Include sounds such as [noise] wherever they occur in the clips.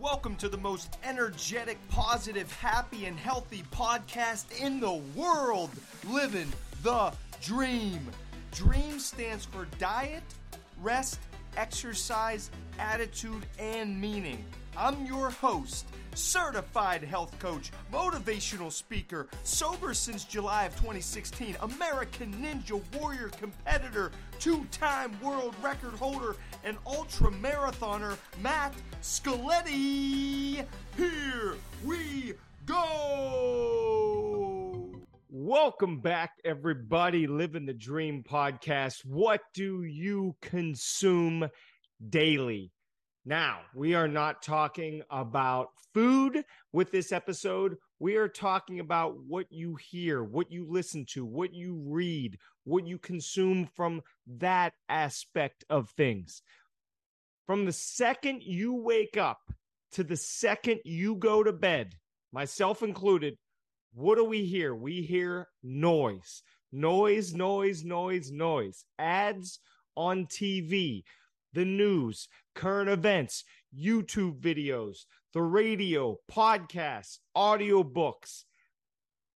Welcome to the most energetic, positive, happy, and healthy podcast in the world. Living the dream. DREAM stands for diet, rest, exercise, attitude, and meaning. I'm your host, certified health coach, motivational speaker, sober since July of 2016, American Ninja Warrior competitor, two time world record holder, and ultra marathoner, Matt Scaletti. Here we go. Welcome back, everybody. Living the Dream podcast. What do you consume daily? Now, we are not talking about food with this episode. We are talking about what you hear, what you listen to, what you read, what you consume from that aspect of things. From the second you wake up to the second you go to bed, myself included, what do we hear? We hear noise, noise, noise, noise, noise, ads on TV, the news, current events, YouTube videos, the radio, podcasts, audiobooks,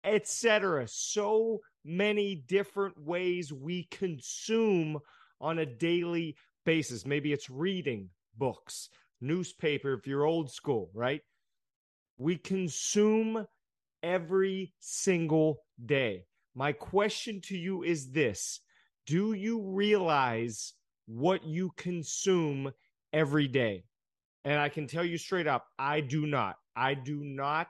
etc. So many different ways we consume on a daily basis. Maybe it's reading books, newspaper if you're old school, right? We consume every single day. My question to you is this Do you realize what you consume every day? And I can tell you straight up, I do not. I do not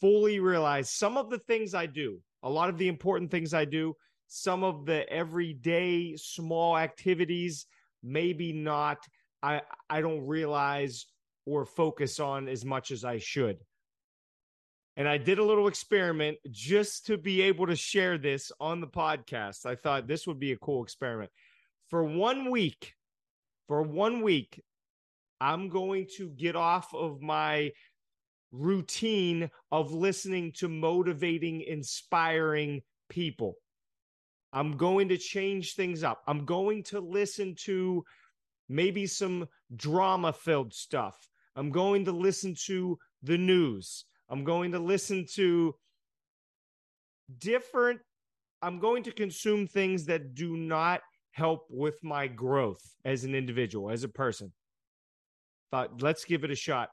fully realize some of the things I do, a lot of the important things I do, some of the everyday small activities, maybe not. I I don't realize or focus on as much as I should. And I did a little experiment just to be able to share this on the podcast. I thought this would be a cool experiment. For one week, for one week, I'm going to get off of my routine of listening to motivating, inspiring people. I'm going to change things up. I'm going to listen to maybe some drama filled stuff. I'm going to listen to the news. I'm going to listen to different, I'm going to consume things that do not help with my growth as an individual, as a person. Thought, let's give it a shot.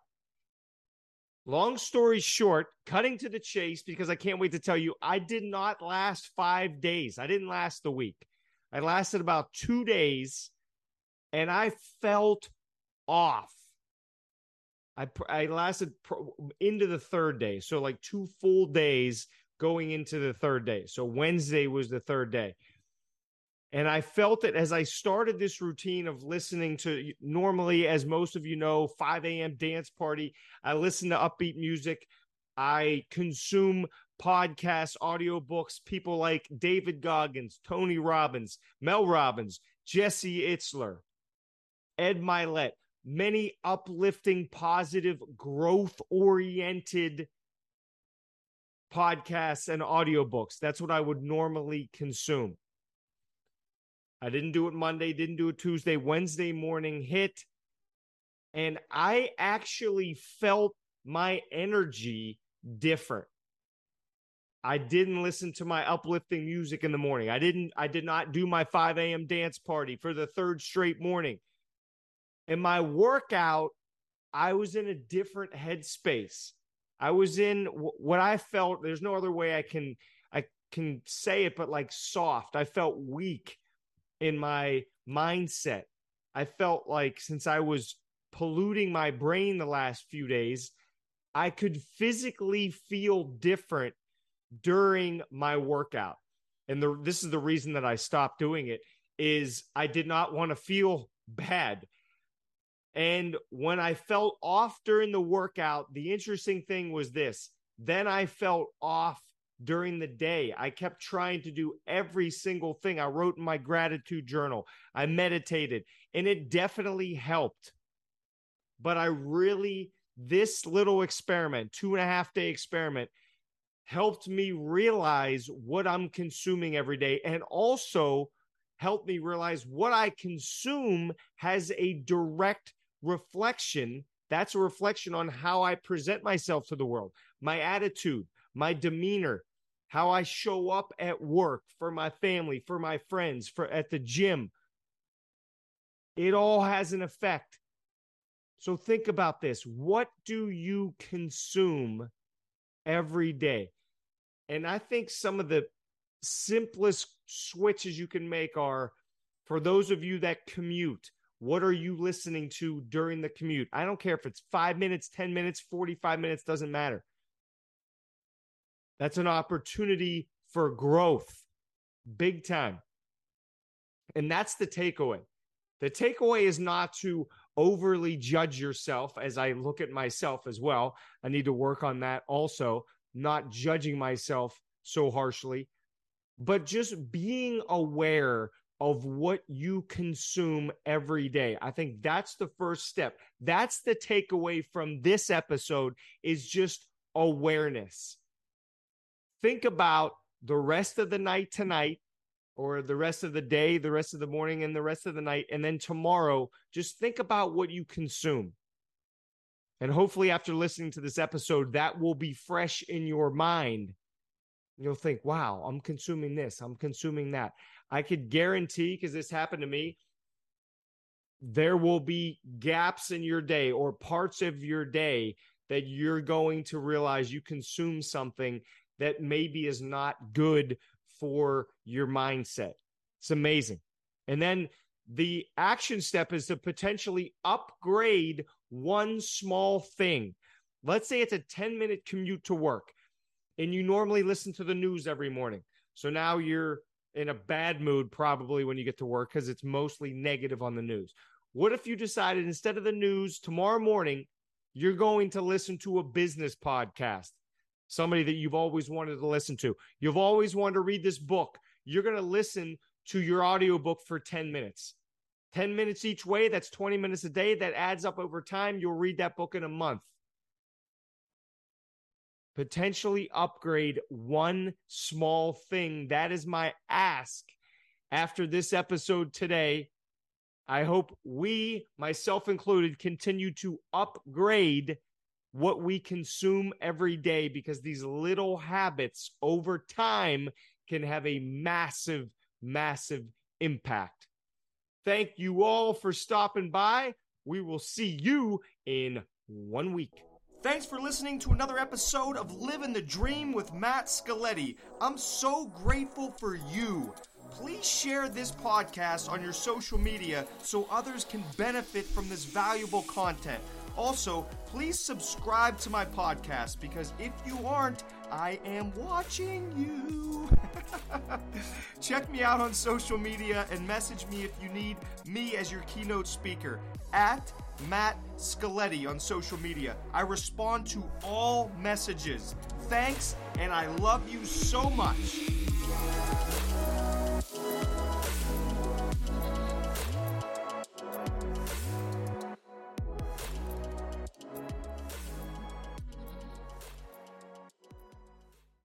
Long story short, cutting to the chase, because I can't wait to tell you, I did not last five days. I didn't last the week. I lasted about two days and I felt off. I I lasted into the third day, so like two full days going into the third day. So Wednesday was the third day. And I felt it as I started this routine of listening to normally, as most of you know, 5 a.m. dance party. I listen to upbeat music. I consume podcasts, audiobooks, people like David Goggins, Tony Robbins, Mel Robbins, Jesse Itzler, Ed Mylett, many uplifting, positive, growth oriented podcasts and audiobooks. That's what I would normally consume. I didn't do it Monday, didn't do it Tuesday. Wednesday morning hit, and I actually felt my energy different. I didn't listen to my uplifting music in the morning. I didn't, I did not do my 5 a.m. dance party for the third straight morning. In my workout, I was in a different headspace. I was in what I felt. There's no other way I can I can say it, but like soft. I felt weak in my mindset. I felt like since I was polluting my brain the last few days, I could physically feel different during my workout. And the, this is the reason that I stopped doing it is I did not want to feel bad. And when I felt off during the workout, the interesting thing was this. Then I felt off during the day. I kept trying to do every single thing. I wrote in my gratitude journal, I meditated, and it definitely helped. But I really, this little experiment, two and a half day experiment, helped me realize what I'm consuming every day and also helped me realize what I consume has a direct reflection That's a reflection on how I present myself to the world, my attitude, my demeanor, how I show up at work for my family, for my friends, for at the gym. It all has an effect. So think about this. What do you consume every day? And I think some of the simplest switches you can make are for those of you that commute, what are you listening to during the commute? I don't care if it's five minutes, 10 minutes, 45 minutes, doesn't matter. That's an opportunity for growth, big time. And that's the takeaway. The takeaway is not to overly judge yourself as I look at myself as well. I need to work on that also, not judging myself so harshly, but just being aware of what you consume every day. I think that's the first step. That's the takeaway from this episode is just awareness. Think about the rest of the night tonight or the rest of the day, the rest of the morning and the rest of the night and then tomorrow just think about what you consume. And hopefully after listening to this episode that will be fresh in your mind. You'll think, "Wow, I'm consuming this, I'm consuming that." I could guarantee, because this happened to me, there will be gaps in your day or parts of your day that you're going to realize you consume something that maybe is not good for your mindset. It's amazing. And then the action step is to potentially upgrade one small thing. Let's say it's a 10 minute commute to work and you normally listen to the news every morning. So now you're in a bad mood probably when you get to work because it's mostly negative on the news. What if you decided instead of the news tomorrow morning, you're going to listen to a business podcast, somebody that you've always wanted to listen to? You've always wanted to read this book. You're going to listen to your audiobook for 10 minutes. 10 minutes each way, that's 20 minutes a day. That adds up over time. You'll read that book in a month potentially upgrade one small thing. That is my ask after this episode today. I hope we, myself included, continue to upgrade what we consume every day because these little habits over time can have a massive, massive impact. Thank you all for stopping by. We will see you in one week. Thanks for listening to another episode of Living the Dream with Matt Scaletti. I'm so grateful for you. Please share this podcast on your social media so others can benefit from this valuable content. Also, please subscribe to my podcast because if you aren't, I am watching you. [laughs] Check me out on social media and message me if you need me as your keynote speaker at Matt Scaletti on social media. I respond to all messages. Thanks, and I love you so much.